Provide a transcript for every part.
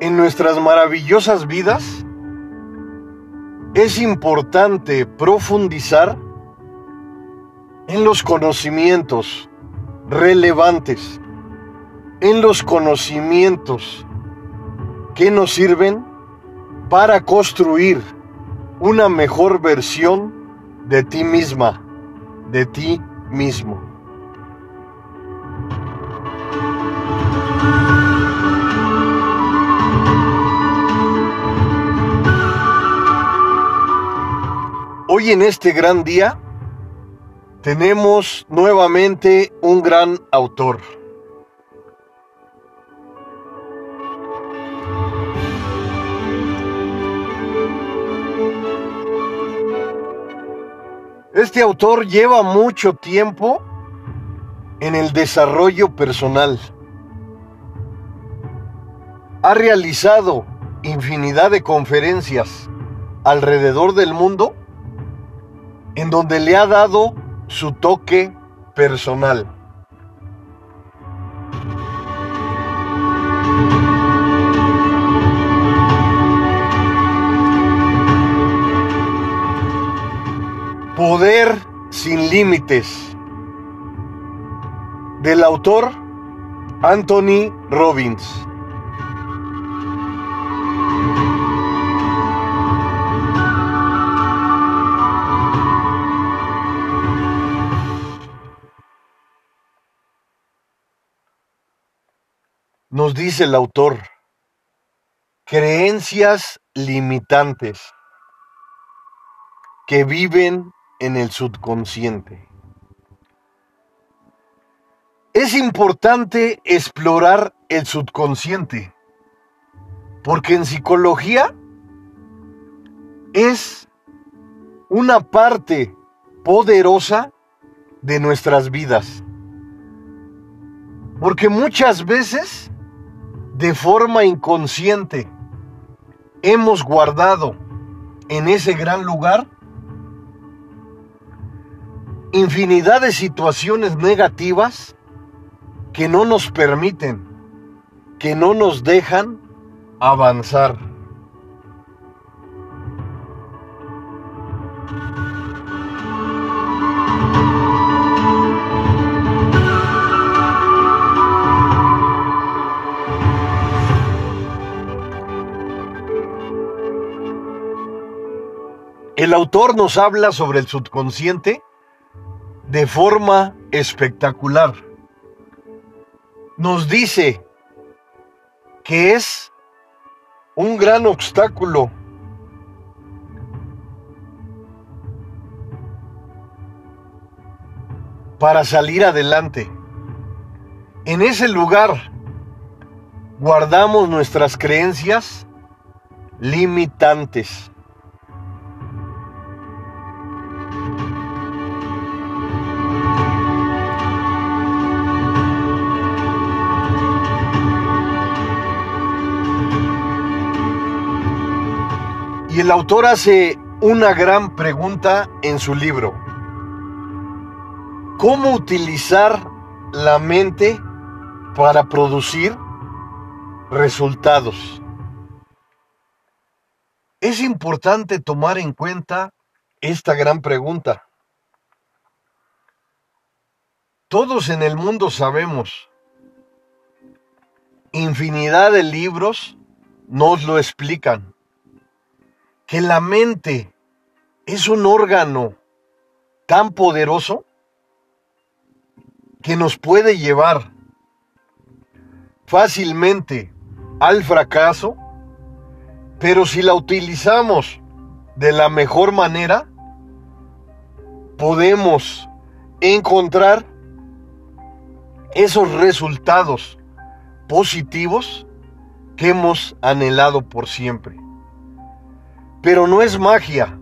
En nuestras maravillosas vidas es importante profundizar en los conocimientos relevantes, en los conocimientos que nos sirven para construir una mejor versión de ti misma, de ti mismo. Hoy en este gran día tenemos nuevamente un gran autor. Este autor lleva mucho tiempo en el desarrollo personal. Ha realizado infinidad de conferencias alrededor del mundo en donde le ha dado su toque personal. Poder sin límites del autor Anthony Robbins. Nos dice el autor, creencias limitantes que viven en el subconsciente. Es importante explorar el subconsciente, porque en psicología es una parte poderosa de nuestras vidas. Porque muchas veces de forma inconsciente hemos guardado en ese gran lugar infinidad de situaciones negativas que no nos permiten, que no nos dejan avanzar. El autor nos habla sobre el subconsciente de forma espectacular. Nos dice que es un gran obstáculo para salir adelante. En ese lugar guardamos nuestras creencias limitantes. Y el autor hace una gran pregunta en su libro. ¿Cómo utilizar la mente para producir resultados? Es importante tomar en cuenta esta gran pregunta. Todos en el mundo sabemos, infinidad de libros nos lo explican que la mente es un órgano tan poderoso que nos puede llevar fácilmente al fracaso, pero si la utilizamos de la mejor manera, podemos encontrar esos resultados positivos que hemos anhelado por siempre. Pero no es magia.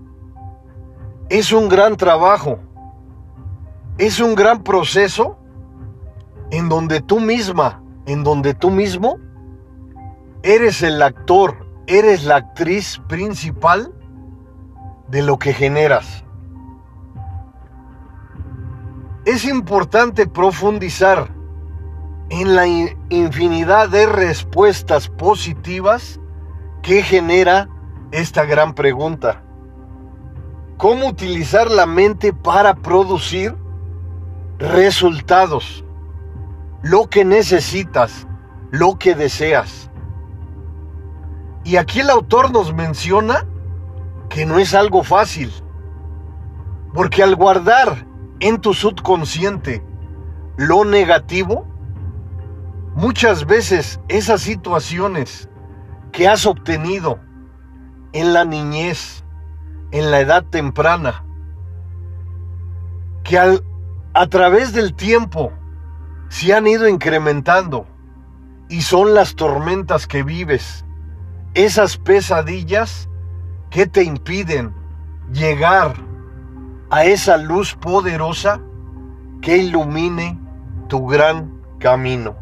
Es un gran trabajo. Es un gran proceso en donde tú misma, en donde tú mismo, eres el actor, eres la actriz principal de lo que generas. Es importante profundizar en la infinidad de respuestas positivas que genera esta gran pregunta. ¿Cómo utilizar la mente para producir resultados? Lo que necesitas, lo que deseas. Y aquí el autor nos menciona que no es algo fácil. Porque al guardar en tu subconsciente lo negativo, muchas veces esas situaciones que has obtenido en la niñez, en la edad temprana, que a través del tiempo se han ido incrementando y son las tormentas que vives, esas pesadillas que te impiden llegar a esa luz poderosa que ilumine tu gran camino.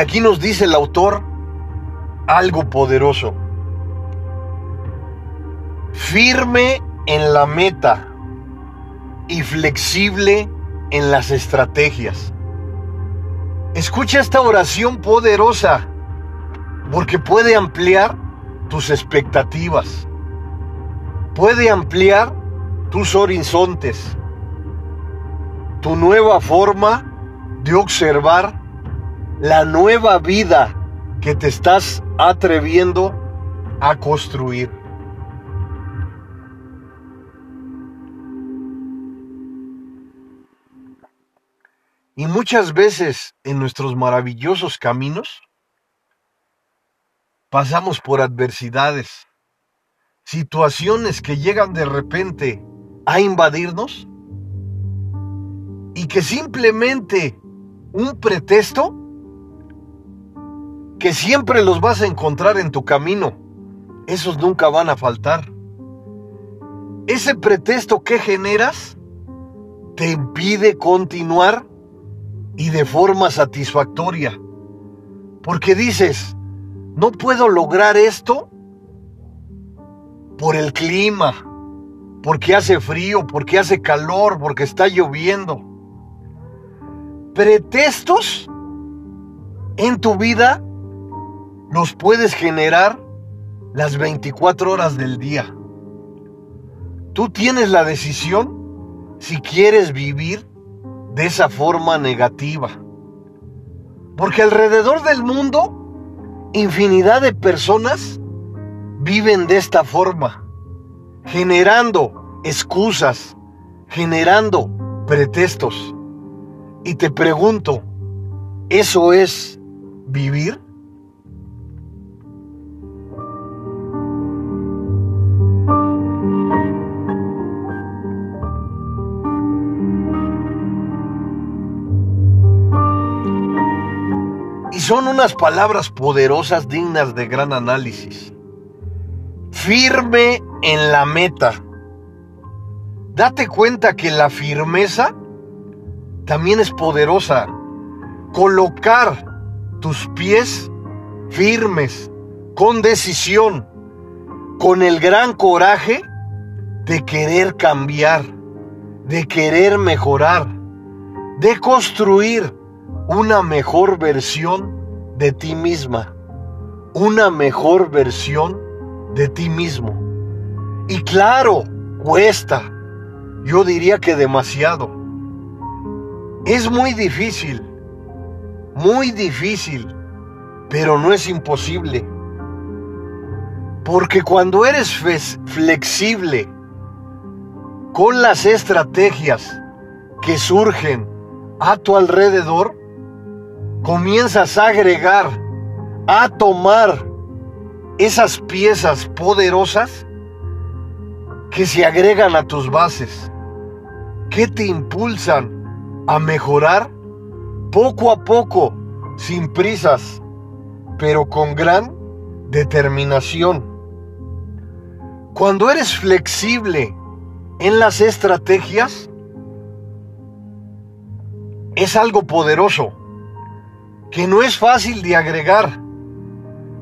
Aquí nos dice el autor algo poderoso. Firme en la meta y flexible en las estrategias. Escucha esta oración poderosa porque puede ampliar tus expectativas, puede ampliar tus horizontes, tu nueva forma de observar la nueva vida que te estás atreviendo a construir. Y muchas veces en nuestros maravillosos caminos pasamos por adversidades, situaciones que llegan de repente a invadirnos y que simplemente un pretexto que siempre los vas a encontrar en tu camino. Esos nunca van a faltar. Ese pretexto que generas te impide continuar y de forma satisfactoria. Porque dices, no puedo lograr esto por el clima, porque hace frío, porque hace calor, porque está lloviendo. Pretextos en tu vida los puedes generar las 24 horas del día. Tú tienes la decisión si quieres vivir de esa forma negativa. Porque alrededor del mundo, infinidad de personas viven de esta forma, generando excusas, generando pretextos. Y te pregunto, ¿eso es vivir? Son unas palabras poderosas dignas de gran análisis. Firme en la meta. Date cuenta que la firmeza también es poderosa. Colocar tus pies firmes, con decisión, con el gran coraje de querer cambiar, de querer mejorar, de construir una mejor versión de ti misma, una mejor versión de ti mismo. Y claro, cuesta, yo diría que demasiado. Es muy difícil, muy difícil, pero no es imposible. Porque cuando eres flexible con las estrategias que surgen a tu alrededor, comienzas a agregar, a tomar esas piezas poderosas que se agregan a tus bases, que te impulsan a mejorar poco a poco, sin prisas, pero con gran determinación. Cuando eres flexible en las estrategias es algo poderoso, que no es fácil de agregar,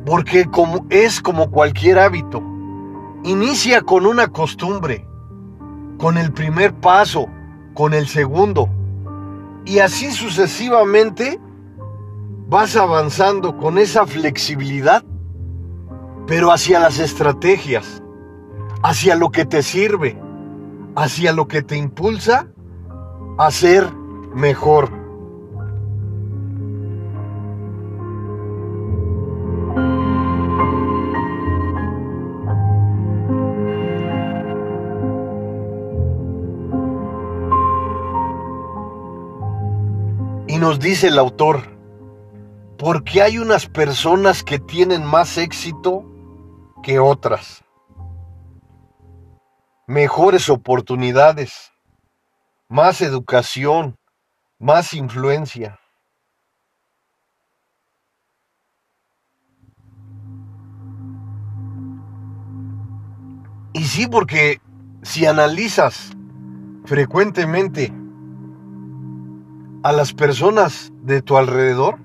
porque como, es como cualquier hábito. Inicia con una costumbre, con el primer paso, con el segundo, y así sucesivamente vas avanzando con esa flexibilidad, pero hacia las estrategias, hacia lo que te sirve, hacia lo que te impulsa a ser mejor. Dice el autor, porque hay unas personas que tienen más éxito que otras, mejores oportunidades, más educación, más influencia. Y sí, porque si analizas frecuentemente a las personas de tu alrededor,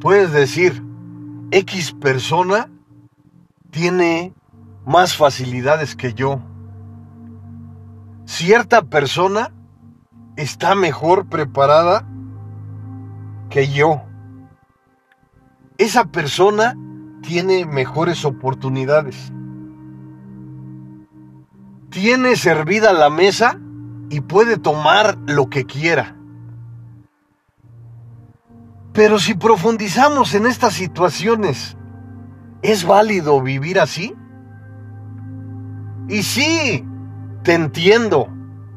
puedes decir, X persona tiene más facilidades que yo. Cierta persona está mejor preparada que yo. Esa persona tiene mejores oportunidades. Tiene servida la mesa y puede tomar lo que quiera. Pero si profundizamos en estas situaciones, ¿es válido vivir así? Y sí, te entiendo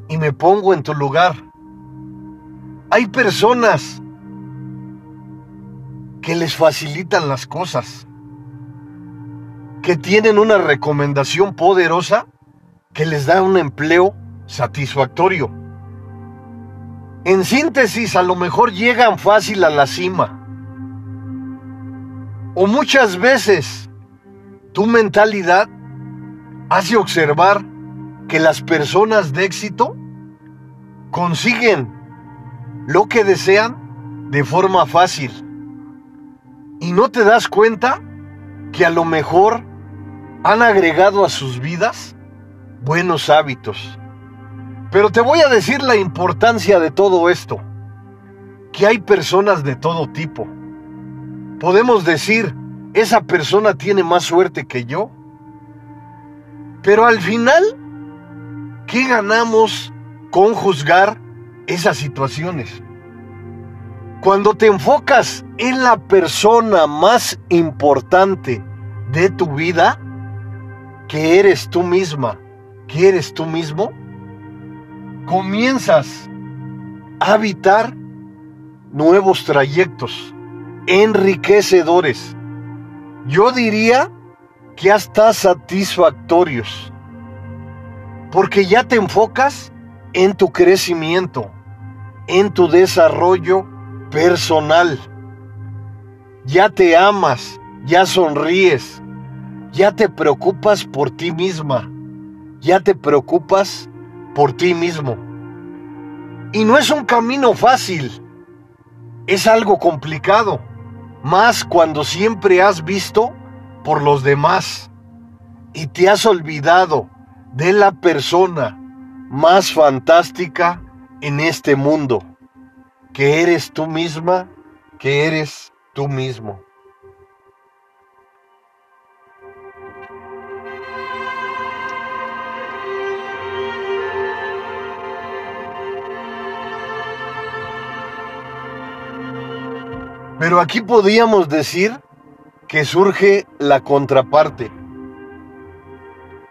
y me pongo en tu lugar. Hay personas que les facilitan las cosas, que tienen una recomendación poderosa que les da un empleo satisfactorio. En síntesis, a lo mejor llegan fácil a la cima. O muchas veces tu mentalidad hace observar que las personas de éxito consiguen lo que desean de forma fácil. Y no te das cuenta que a lo mejor han agregado a sus vidas buenos hábitos. Pero te voy a decir la importancia de todo esto, que hay personas de todo tipo. Podemos decir, esa persona tiene más suerte que yo, pero al final, ¿qué ganamos con juzgar esas situaciones? Cuando te enfocas en la persona más importante de tu vida, que eres tú misma, que eres tú mismo, comienzas a habitar nuevos trayectos enriquecedores. Yo diría que hasta satisfactorios. Porque ya te enfocas en tu crecimiento, en tu desarrollo personal. Ya te amas, ya sonríes, ya te preocupas por ti misma, ya te preocupas por ti mismo. Y no es un camino fácil, es algo complicado, más cuando siempre has visto por los demás y te has olvidado de la persona más fantástica en este mundo, que eres tú misma, que eres tú mismo. Pero aquí podíamos decir que surge la contraparte.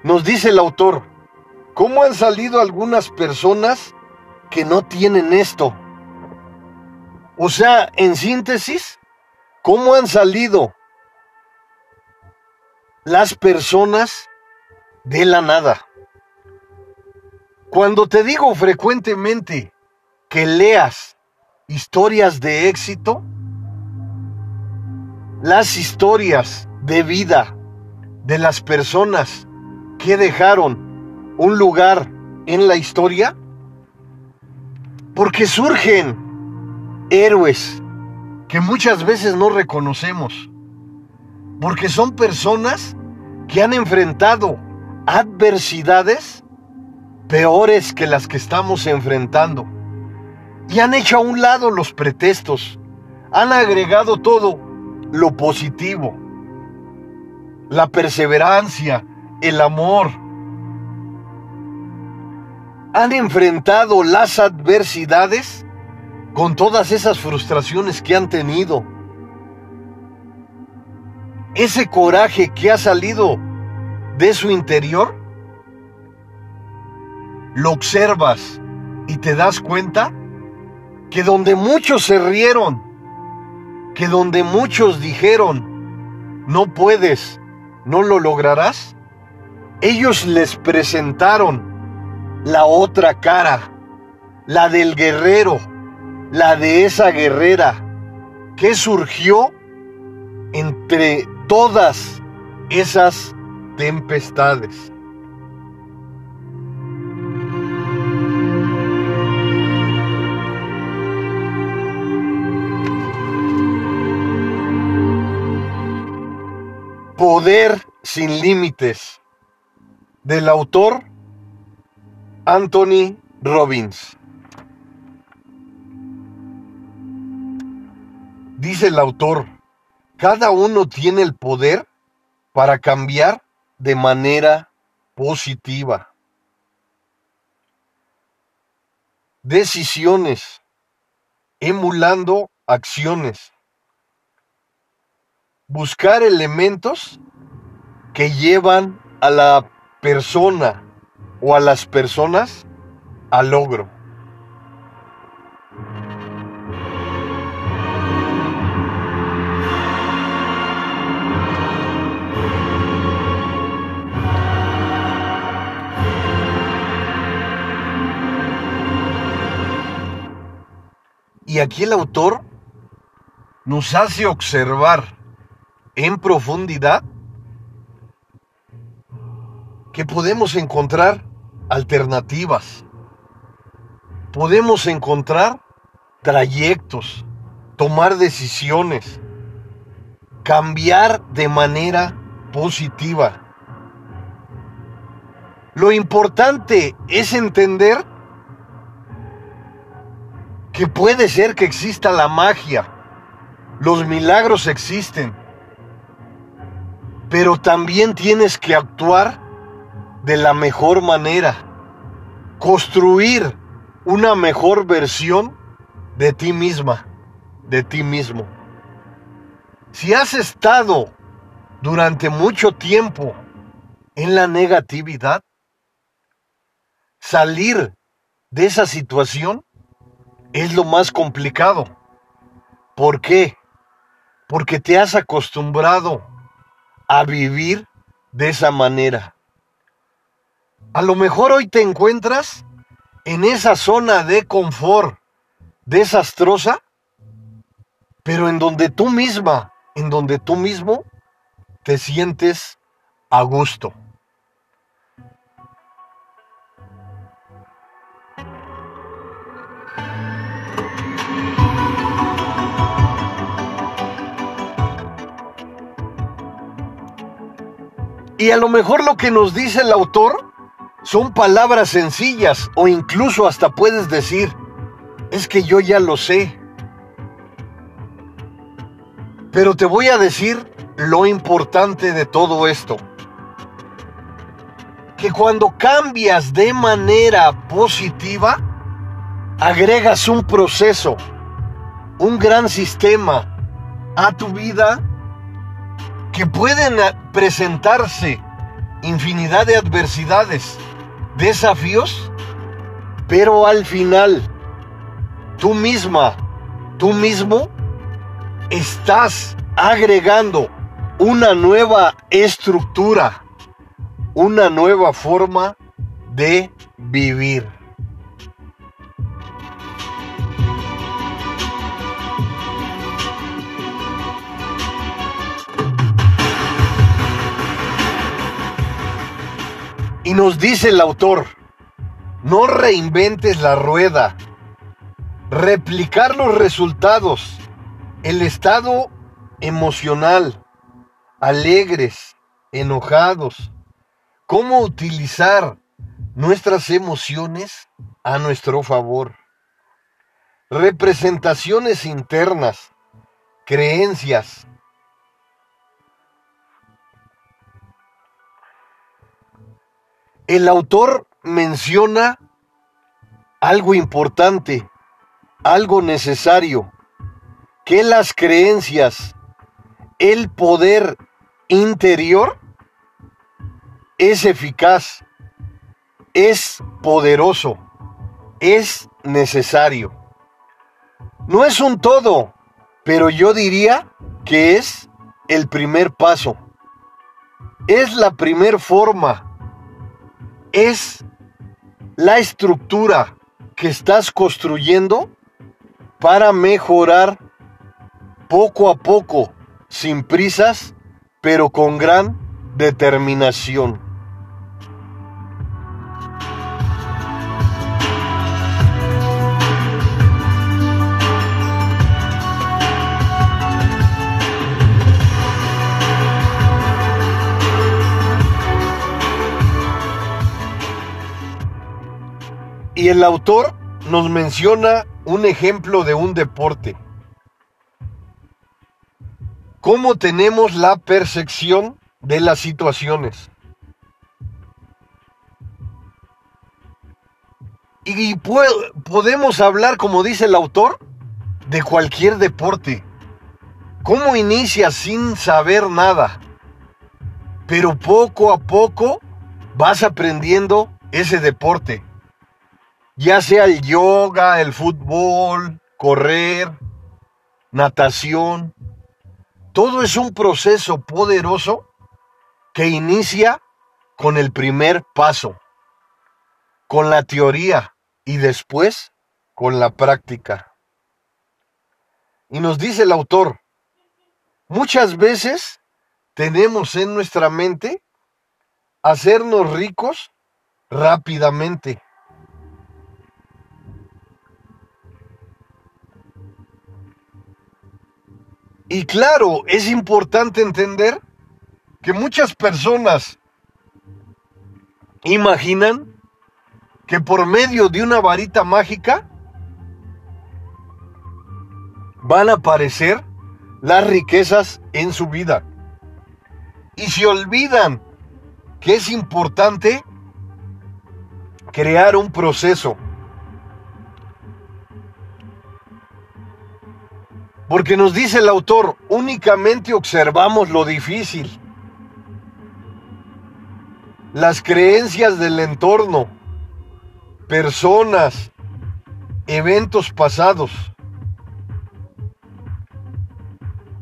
Nos dice el autor, ¿cómo han salido algunas personas que no tienen esto? O sea, en síntesis, ¿cómo han salido las personas de la nada? Cuando te digo frecuentemente que leas historias de éxito, las historias de vida de las personas que dejaron un lugar en la historia? Porque surgen héroes que muchas veces no reconocemos. Porque son personas que han enfrentado adversidades peores que las que estamos enfrentando. Y han hecho a un lado los pretextos. Han agregado todo lo positivo. La perseverancia, el amor. Han enfrentado las adversidades con todas esas frustraciones que han tenido. Ese coraje que ha salido de su interior, lo observas y te das cuenta que donde muchos se rieron, que donde muchos dijeron, no puedes, no lo lograrás, ellos les presentaron la otra cara, la del guerrero, la de esa guerrera que surgió entre todas esas tempestades. Poder sin límites del autor Anthony Robbins. Dice el autor, cada uno tiene el poder para cambiar de manera positiva. Decisiones, emulando acciones. Buscar elementos que llevan a la persona o a las personas al logro. Y aquí el autor nos hace observar en profundidad que podemos encontrar alternativas, podemos encontrar trayectos, tomar decisiones, cambiar de manera positiva. Lo importante es entender que puede ser que exista la magia, los milagros existen, pero también tienes que actuar de la mejor manera, construir una mejor versión de ti misma, de ti mismo. Si has estado durante mucho tiempo en la negatividad, salir de esa situación es lo más complicado. ¿Por qué? Porque te has acostumbrado a vivir de esa manera. A lo mejor hoy te encuentras en esa zona de confort desastrosa, pero en donde tú misma, en donde tú mismo te sientes a gusto. Y a lo mejor lo que nos dice el autor son palabras sencillas o incluso hasta puedes decir, es que yo ya lo sé. Pero te voy a decir lo importante de todo esto. Que cuando cambias de manera positiva, agregas un proceso, un gran sistema a tu vida que pueden presentarse infinidad de adversidades, desafíos, pero al final tú misma, tú mismo, estás agregando una nueva estructura, una nueva forma de vivir. Y nos dice el autor, no reinventes la rueda, replicar los resultados, el estado emocional, alegres, enojados, cómo utilizar nuestras emociones a nuestro favor. Representaciones internas, creencias. El autor menciona algo importante, algo necesario, que las creencias, el poder interior es eficaz, es poderoso, es necesario. No es un todo, pero yo diría que es el primer paso. Es la primer forma. Es la estructura que estás construyendo para mejorar poco a poco, sin prisas, pero con gran determinación. El autor nos menciona un ejemplo de un deporte. ¿Cómo tenemos la percepción de las situaciones? Y podemos hablar, como dice el autor, de cualquier deporte. ¿Cómo inicia sin saber nada? Pero poco a poco vas aprendiendo ese deporte ya sea el yoga, el fútbol, correr, natación, todo es un proceso poderoso que inicia con el primer paso, con la teoría y después con la práctica. Y nos dice el autor, muchas veces tenemos en nuestra mente hacernos ricos rápidamente Y claro, es importante entender que muchas personas imaginan que por medio de una varita mágica van a aparecer las riquezas en su vida. Y se olvidan que es importante crear un proceso Porque nos dice el autor, únicamente observamos lo difícil, las creencias del entorno, personas, eventos pasados.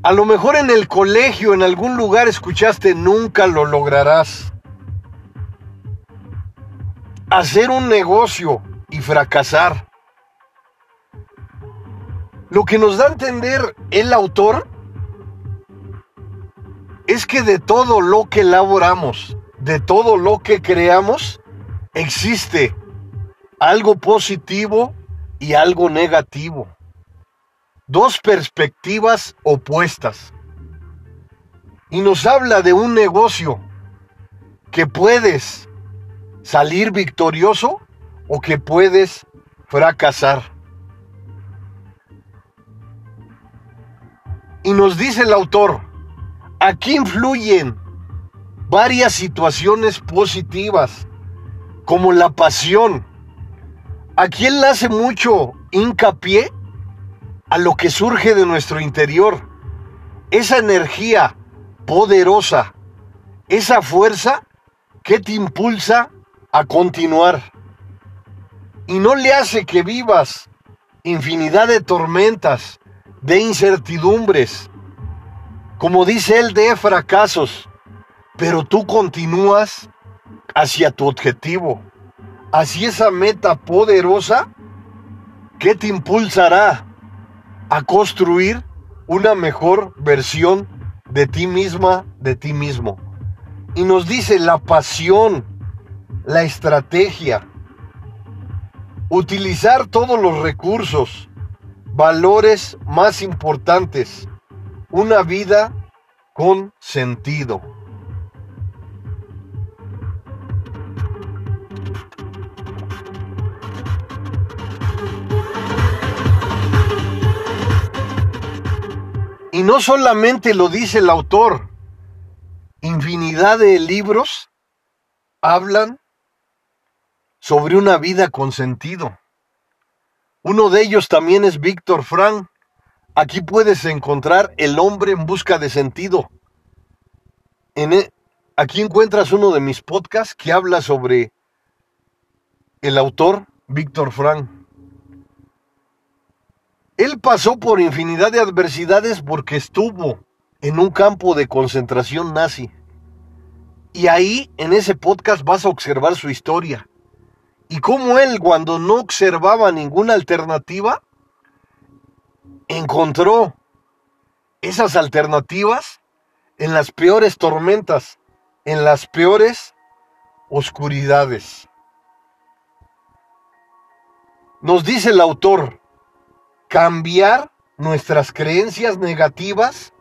A lo mejor en el colegio, en algún lugar escuchaste, nunca lo lograrás. Hacer un negocio y fracasar. Lo que nos da a entender el autor es que de todo lo que elaboramos, de todo lo que creamos, existe algo positivo y algo negativo. Dos perspectivas opuestas. Y nos habla de un negocio que puedes salir victorioso o que puedes fracasar. Y nos dice el autor, aquí influyen varias situaciones positivas, como la pasión. Aquí él hace mucho hincapié a lo que surge de nuestro interior. Esa energía poderosa, esa fuerza que te impulsa a continuar. Y no le hace que vivas infinidad de tormentas, de incertidumbres, como dice él, de fracasos, pero tú continúas hacia tu objetivo, hacia esa meta poderosa que te impulsará a construir una mejor versión de ti misma, de ti mismo. Y nos dice la pasión, la estrategia, utilizar todos los recursos, valores más importantes, una vida con sentido. Y no solamente lo dice el autor, infinidad de libros hablan sobre una vida con sentido. Uno de ellos también es Víctor Frank. Aquí puedes encontrar El hombre en busca de sentido. En e, aquí encuentras uno de mis podcasts que habla sobre el autor Víctor Frank. Él pasó por infinidad de adversidades porque estuvo en un campo de concentración nazi. Y ahí, en ese podcast, vas a observar su historia. Y cómo él, cuando no observaba ninguna alternativa, encontró esas alternativas en las peores tormentas, en las peores oscuridades. Nos dice el autor, cambiar nuestras creencias negativas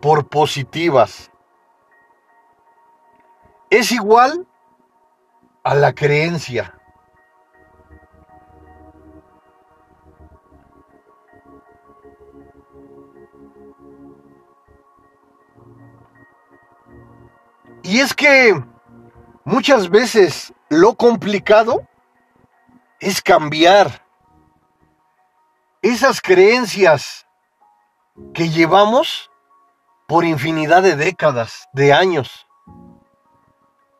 por positivas. Es igual a la creencia. Es que muchas veces lo complicado es cambiar esas creencias que llevamos por infinidad de décadas, de años.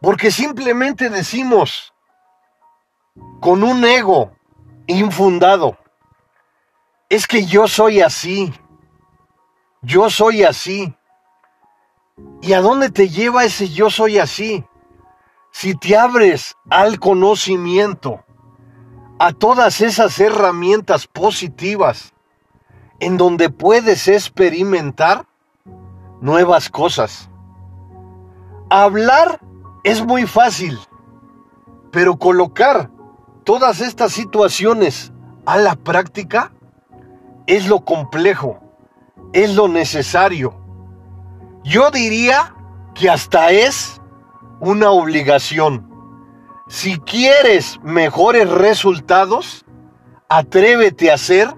Porque simplemente decimos con un ego infundado, es que yo soy así, yo soy así. ¿Y a dónde te lleva ese yo soy así? Si te abres al conocimiento, a todas esas herramientas positivas en donde puedes experimentar nuevas cosas. Hablar es muy fácil, pero colocar todas estas situaciones a la práctica es lo complejo, es lo necesario. Yo diría que hasta es una obligación. Si quieres mejores resultados, atrévete a hacer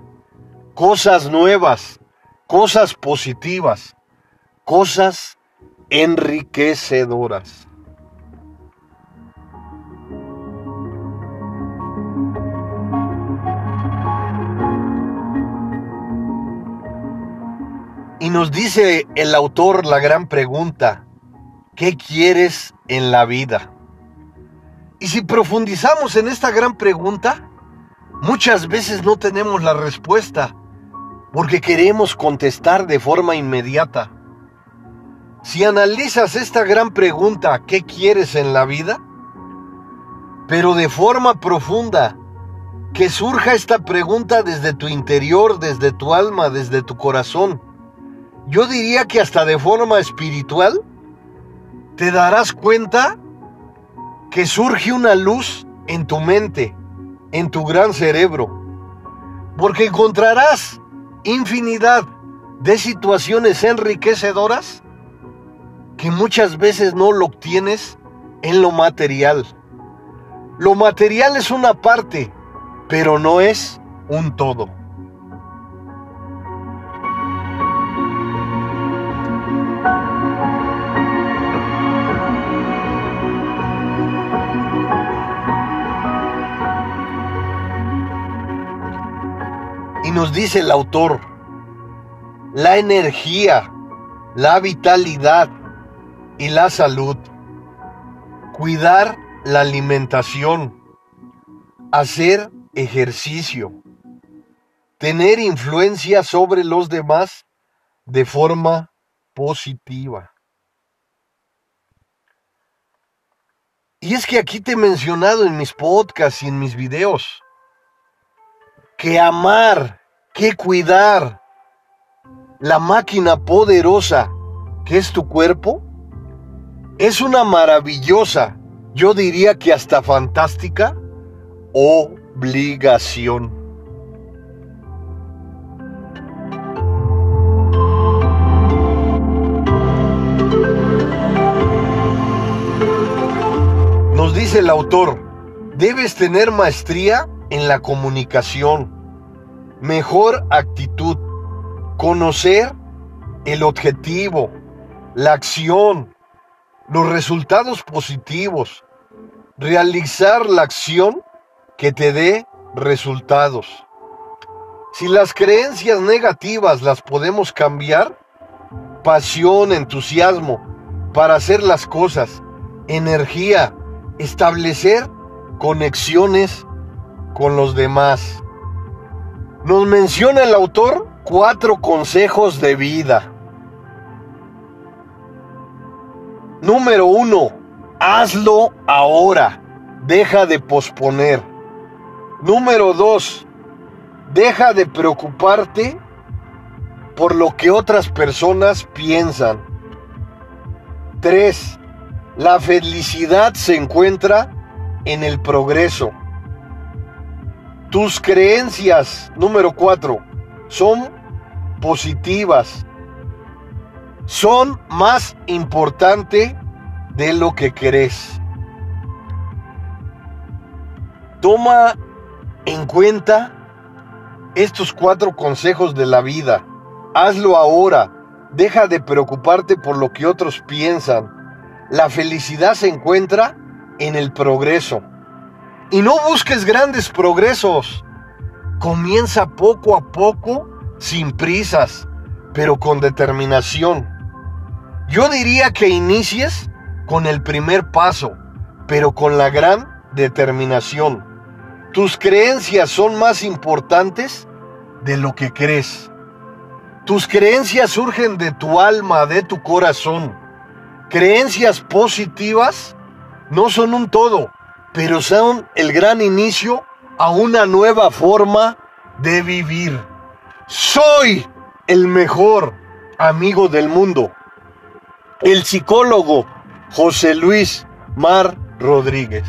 cosas nuevas, cosas positivas, cosas enriquecedoras. Nos dice el autor la gran pregunta, ¿qué quieres en la vida? Y si profundizamos en esta gran pregunta, muchas veces no tenemos la respuesta porque queremos contestar de forma inmediata. Si analizas esta gran pregunta, ¿qué quieres en la vida? Pero de forma profunda, que surja esta pregunta desde tu interior, desde tu alma, desde tu corazón. Yo diría que hasta de forma espiritual, te darás cuenta que surge una luz en tu mente, en tu gran cerebro, porque encontrarás infinidad de situaciones enriquecedoras que muchas veces no lo obtienes en lo material. Lo material es una parte, pero no es un todo. Nos dice el autor, la energía, la vitalidad y la salud, cuidar la alimentación, hacer ejercicio, tener influencia sobre los demás de forma positiva. Y es que aquí te he mencionado en mis podcasts y en mis videos que amar que cuidar la máquina poderosa que es tu cuerpo es una maravillosa yo diría que hasta fantástica obligación. Nos dice el autor, debes tener maestría en la comunicación, mejor actitud, conocer el objetivo, la acción, los resultados positivos, realizar la acción que te dé resultados. Si las creencias negativas las podemos cambiar, pasión, entusiasmo para hacer las cosas, energía, establecer conexiones con los demás. Nos menciona el autor cuatro consejos de vida. Número uno, hazlo ahora. Deja de posponer. Número dos, deja de preocuparte por lo que otras personas piensan. Tres, la felicidad se encuentra en el progreso. Tus creencias, número cuatro, son positivas. Son más importante de lo que crees. Toma en cuenta estos cuatro consejos de la vida. Hazlo ahora. Deja de preocuparte por lo que otros piensan. La felicidad se encuentra en el progreso. Y no busques grandes progresos. Comienza poco a poco, sin prisas, pero con determinación. Yo diría que inicies con el primer paso, pero con la gran determinación. Tus creencias son más importantes de lo que crees. Tus creencias surgen de tu alma, de tu corazón. Creencias positivas no son un todo, pero son el gran inicio a una nueva forma de vivir. Soy el mejor amigo del mundo. El psicólogo José Luis Mar Rodríguez.